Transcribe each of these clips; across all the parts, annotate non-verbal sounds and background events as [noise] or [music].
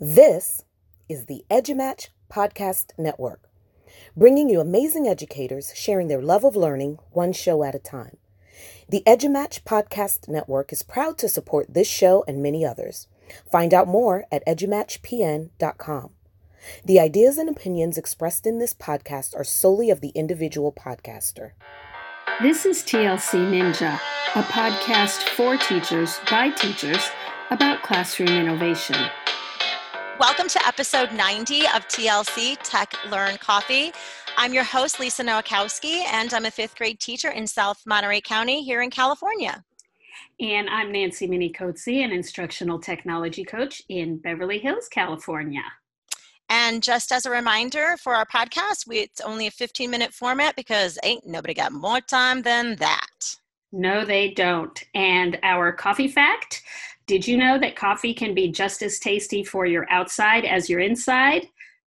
This is the EduMatch Podcast Network, bringing you amazing educators sharing their love of learning one show at a time. The EduMatch Podcast Network is proud to support this show and many others. Find out more at edumatchpn.com. The ideas and opinions expressed in this podcast are solely of the individual podcaster. This is TLC Ninja, a podcast for teachers by teachers about classroom innovation. Welcome to episode 90 of TLC Tech Learn Coffee. I'm your host, Lisa Nowakowski, and I'm a fifth grade teacher in South Monterey County here in California. And I'm Nancy Minicozzi, an instructional technology coach in Beverly Hills, California. And just as a reminder for our podcast, we, it's only a 15 minute format because ain't nobody got more time than that. No, they don't. And our coffee fact did you know that coffee can be just as tasty for your outside as your inside?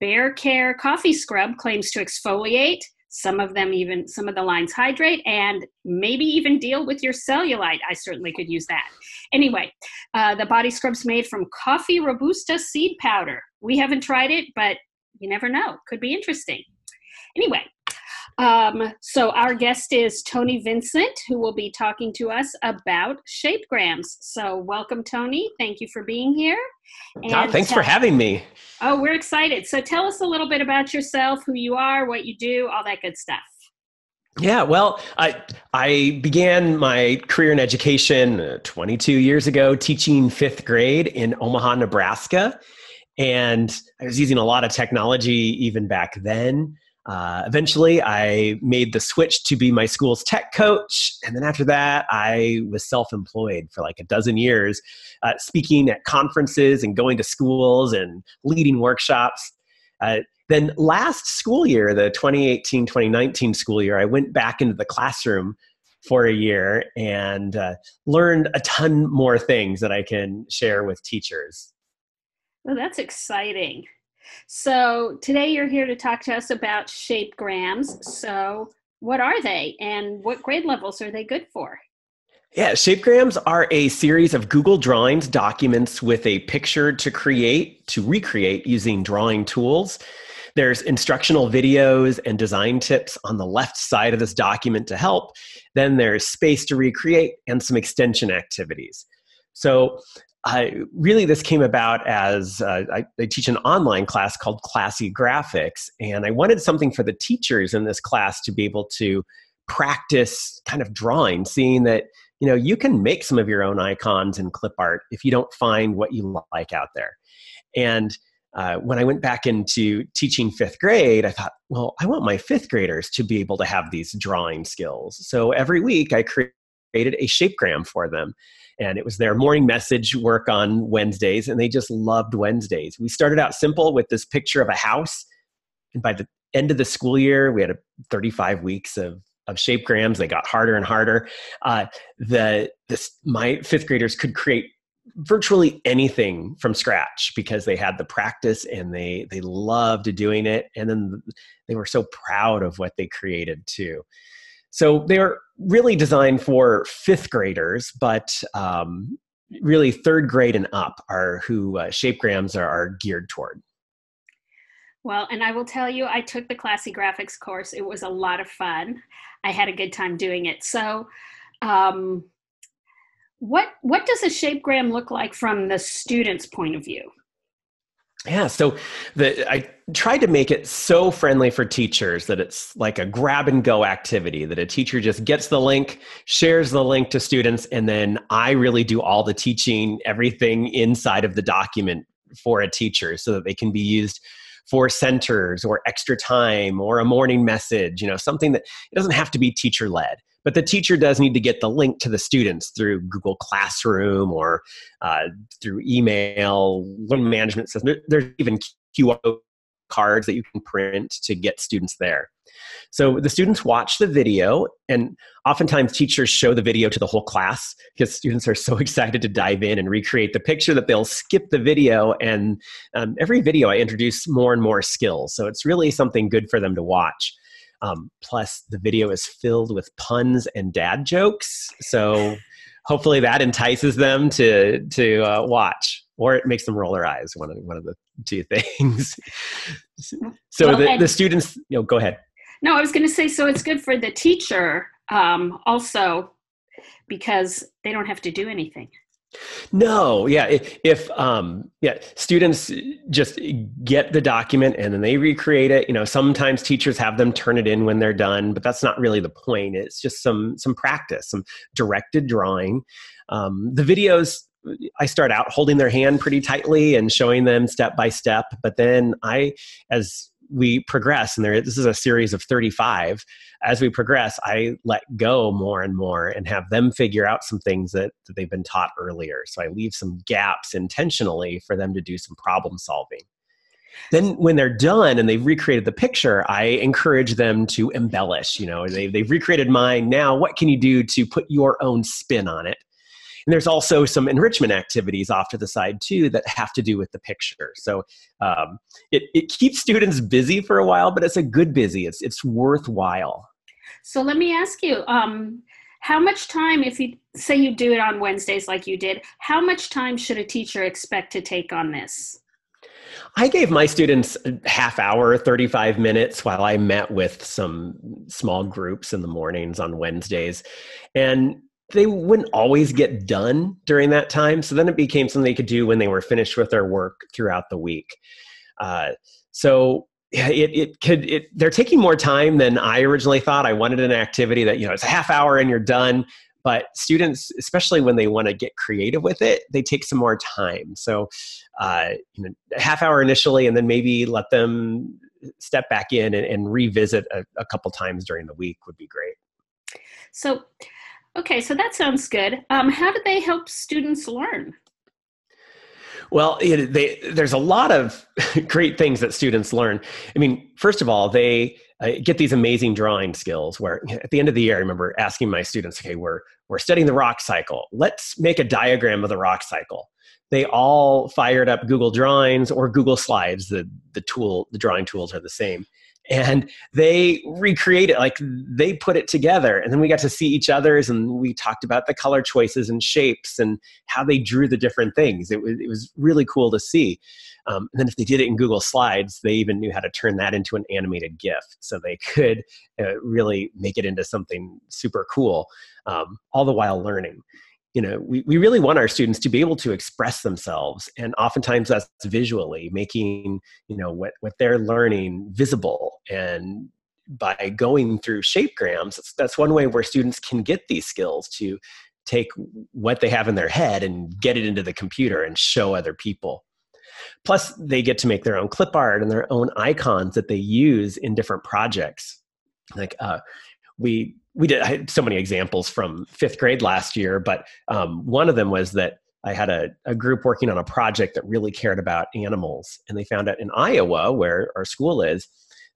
Bear Care Coffee Scrub claims to exfoliate. Some of them even, some of the lines hydrate and maybe even deal with your cellulite. I certainly could use that. Anyway, uh, the body scrub's made from coffee robusta seed powder. We haven't tried it, but you never know. Could be interesting. Anyway, um, so our guest is Tony Vincent, who will be talking to us about shapegrams. So welcome, Tony. Thank you for being here. And thanks tell- for having me. Oh, we're excited. So tell us a little bit about yourself, who you are, what you do, all that good stuff. Yeah, well, I I began my career in education uh, 22 years ago, teaching fifth grade in Omaha, Nebraska, and I was using a lot of technology even back then. Uh, eventually, I made the switch to be my school's tech coach. And then after that, I was self employed for like a dozen years, uh, speaking at conferences and going to schools and leading workshops. Uh, then last school year, the 2018 2019 school year, I went back into the classroom for a year and uh, learned a ton more things that I can share with teachers. Well, that's exciting. So today you're here to talk to us about shapegrams. So what are they and what grade levels are they good for? Yeah, shapegrams are a series of Google Drawings documents with a picture to create, to recreate using drawing tools. There's instructional videos and design tips on the left side of this document to help. Then there's space to recreate and some extension activities. So I, really, this came about as uh, I, I, teach an online class called Classy Graphics, and I wanted something for the teachers in this class to be able to practice kind of drawing, seeing that you know you can make some of your own icons and clip art if you don't find what you like out there. And uh, when I went back into teaching fifth grade, I thought, well, I want my fifth graders to be able to have these drawing skills. So every week, I created a shapegram for them and it was their morning message work on Wednesdays, and they just loved Wednesdays. We started out simple with this picture of a house, and by the end of the school year, we had a 35 weeks of of shapegrams. They got harder and harder. Uh, the this my fifth graders could create virtually anything from scratch because they had the practice and they they loved doing it and then they were so proud of what they created too so they're really designed for fifth graders, but um, really third grade and up are who uh, shapegrams are, are geared toward. Well, and I will tell you, I took the Classy Graphics course. It was a lot of fun. I had a good time doing it. So, um, what what does a shapegram look like from the student's point of view? Yeah, so the I tried to make it so friendly for teachers that it's like a grab and go activity that a teacher just gets the link, shares the link to students and then I really do all the teaching, everything inside of the document for a teacher so that they can be used for centers or extra time or a morning message, you know, something that it doesn't have to be teacher led. But the teacher does need to get the link to the students through Google Classroom or uh, through email, learning management system. There's even QR cards that you can print to get students there. So the students watch the video, and oftentimes teachers show the video to the whole class because students are so [laughs] excited to dive in and recreate the picture that they'll skip the video. And um, every video, I introduce more and more skills. So it's really something good for them to watch. Um, plus, the video is filled with puns and dad jokes. So hopefully that entices them to to uh, watch or it makes them roll their eyes one of one of the two things. [laughs] So well, the, the students you know go ahead. No i was going to say so it's good for the teacher um, also because they don't have to do anything no, yeah. If, if um, yeah, students just get the document and then they recreate it. You know, sometimes teachers have them turn it in when they're done, but that's not really the point. It's just some some practice, some directed drawing. Um, the videos I start out holding their hand pretty tightly and showing them step by step, but then I, as we progress, and there this is a series of 35, as we progress, I let go more and more and have them figure out some things that, that they've been taught earlier. So I leave some gaps intentionally for them to do some problem solving. Then, when they're done and they've recreated the picture, I encourage them to embellish. You know, they, they've recreated mine. Now, what can you do to put your own spin on it? And there's also some enrichment activities off to the side too that have to do with the picture. So um, it, it keeps students busy for a while, but it's a good busy. It's, it's worthwhile. So let me ask you, um, how much time, if you say you do it on Wednesdays like you did, how much time should a teacher expect to take on this? I gave my students a half hour, 35 minutes while I met with some small groups in the mornings on Wednesdays. And they wouldn't always get done during that time. So then it became something they could do when they were finished with their work throughout the week. Uh, so it, it could it, they're taking more time than I originally thought. I wanted an activity that you know it's a half hour and you're done. But students, especially when they want to get creative with it, they take some more time. So, uh, you know, a half hour initially, and then maybe let them step back in and, and revisit a, a couple times during the week would be great. So, Okay, so that sounds good. Um, how do they help students learn? Well, they, there's a lot of [laughs] great things that students learn. I mean, first of all, they uh, get these amazing drawing skills. Where at the end of the year, I remember asking my students, "Okay, we're we're studying the rock cycle. Let's make a diagram of the rock cycle." They all fired up Google Drawings or Google Slides. The the tool, the drawing tools are the same, and they recreate it like they put it together. And then we got to see each other's and we talked about the color choices and shapes and how they drew the different things. It was, it was really cool to see. Um, and then if they did it in google slides they even knew how to turn that into an animated gif so they [laughs] could uh, really make it into something super cool um, all the while learning you know we, we really want our students to be able to express themselves and oftentimes that's visually making you know what, what they're learning visible. And by going through shapegrams that's, that's one way where students can get these skills to take what they have in their head and get it into the computer and show other people. Plus they get to make their own clip art and their own icons that they use in different projects. Like uh, we we did I had so many examples from fifth grade last year, but um, one of them was that I had a, a group working on a project that really cared about animals, and they found out in Iowa, where our school is,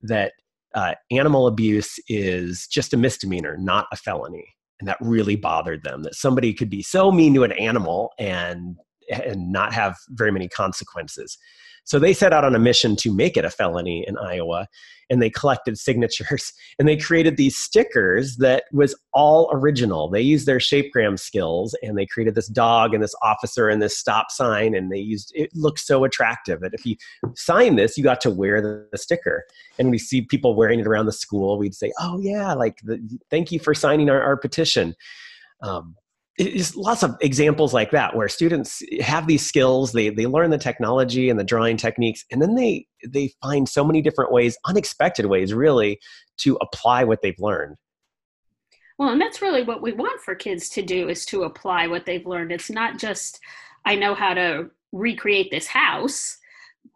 that uh, animal abuse is just a misdemeanor, not a felony, and that really bothered them. That somebody could be so mean to an animal and and not have very many consequences. So they set out on a mission to make it a felony in Iowa and they collected signatures [laughs] and they created these stickers that was all original. They used their shapegram skills and they created this dog and this officer and this stop sign and they used it looked so attractive that if you sign this, you got to wear the, the sticker. And we see people wearing it around the school. We'd say, "Oh yeah, like the, thank you for signing our, our petition." Um, it's lots of examples like that where students have these skills they, they learn the technology and the drawing techniques and then they they find so many different ways unexpected ways really to apply what they've learned. Well and that's really what we want for kids to do is to apply what they've learned. It's not just i know how to recreate this house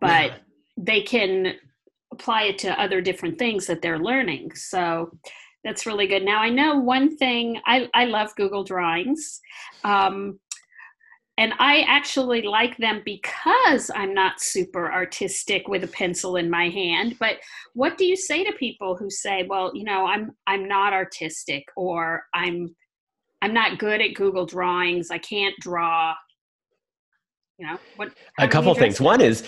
but yeah. they can apply it to other different things that they're learning. So that's really good. Now I know one thing. I I love Google Drawings. Um, and I actually like them because I'm not super artistic with a pencil in my hand. But what do you say to people who say, "Well, you know, I'm I'm not artistic," or "I'm I'm not good at Google Drawings. I can't draw." You know, what? A couple things. One is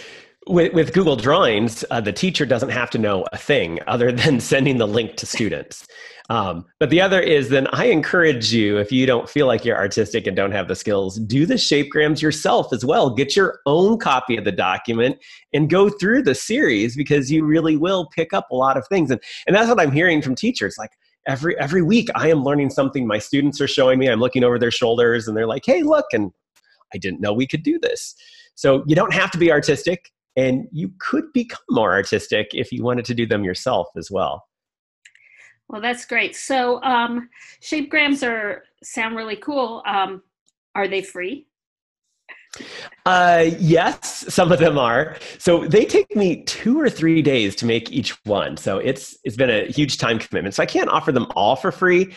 with, with Google Drawings, uh, the teacher doesn't have to know a thing other [laughs] than sending the link to students. Um, but the other is then I encourage you, if you don't feel like you're artistic and don't have the skills, do the shapegrams yourself as well. Get your own copy of the document and go through the series because you really will pick up a lot of things. And, and that's what I'm hearing from teachers. Like, every every week i am learning something my students are showing me i'm looking over their shoulders and they're like hey look and i didn't know we could do this so you don't have to be artistic and you could become more artistic if you wanted to do them yourself as well well that's great so um, shapegrams are sound really cool um, are they free uh, yes, some of them are. So they take me two or three days to make each one. So it's it's been a huge time commitment. So I can't offer them all for free,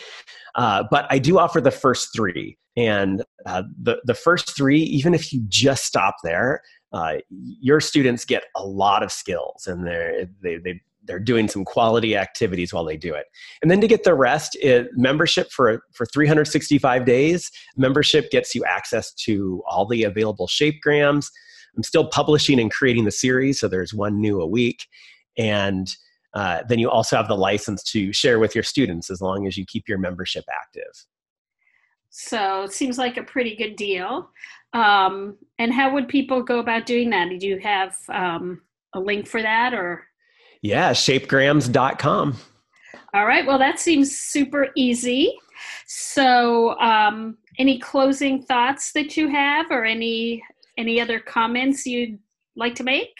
uh, but I do offer the first three. And uh, the the first three, even if you just stop there, uh, your students get a lot of skills and they they they they're doing some quality activities while they do it. And then to get the rest it, membership for for 365 days membership gets you access to all the available shapegrams i'm still publishing and creating the series so there's one new a week. And uh, then you also have the license to share with your students as long as you keep your membership active. So it seems like a pretty good deal um, and how would people go about doing that? Do you have um, a link for that or? Yeah, shapegrams.com. All right. Well, that seems super easy. So, um, any closing thoughts that you have, or any any other comments you'd like to make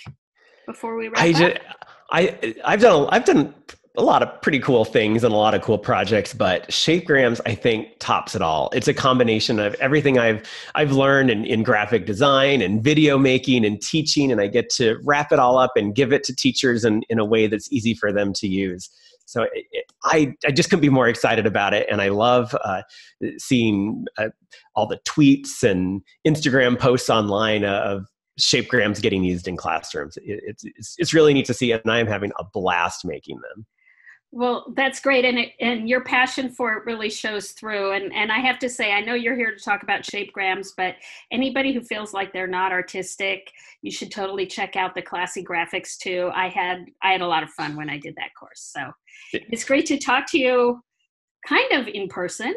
before we wrap I up? Just, I I've done I've done a lot of pretty cool things and a lot of cool projects but shapegrams i think tops it all. It's a combination of everything i've i've learned in, in graphic design and video making and teaching and i get to wrap it all up and give it to teachers in, in a way that's easy for them to use. So it, it, I, I just couldn't be more excited about it and i love uh, seeing uh, all the tweets and instagram posts online of shapegrams getting used in classrooms. It, it's, it's really neat to see and i'm having a blast making them well, that's great, and it, and your passion for it really shows through. And and I have to say, I know you're here to talk about shapegrams, but anybody who feels like they're not artistic, you should totally check out the classy graphics too. I had I had a lot of fun when I did that course, so it's great to talk to you, kind of in person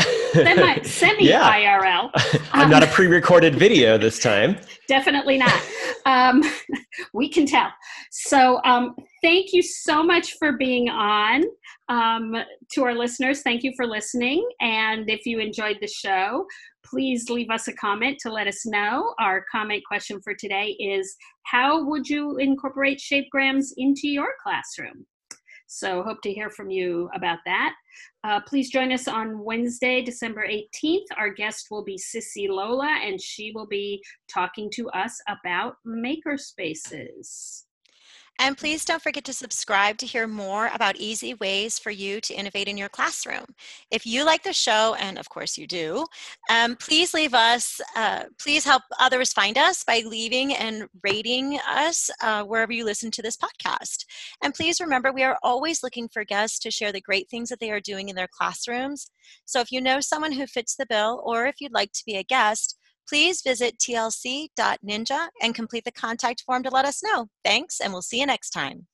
semi [laughs] semi yeah. IRL. [laughs] I'm not a um, pre-recorded video this time. [laughs] Definitely not. Um, we can tell. So um, thank you so much for being on. Um, to our listeners, thank you for listening. And if you enjoyed the show, please leave us a comment to let us know. Our comment question for today is: How would you incorporate shapegrams into your classroom? So hope to hear from you about that. Uh, please join us on Wednesday, December 18th. Our guest will be Sissy Lola, and she will be talking to us about maker spaces. And please don't forget to subscribe to hear more about easy ways for you to innovate in your classroom. If you like the show, and of course you do, um, please leave us, uh, please help others find us by leaving and rating us uh, wherever you listen to this podcast. And please remember, we are always looking for guests to share the great things that they are doing in their classrooms. So if you know someone who fits the bill, or if you'd like to be a guest, Please visit tlc.ninja and complete the contact form to let us know. Thanks, and we'll see you next time.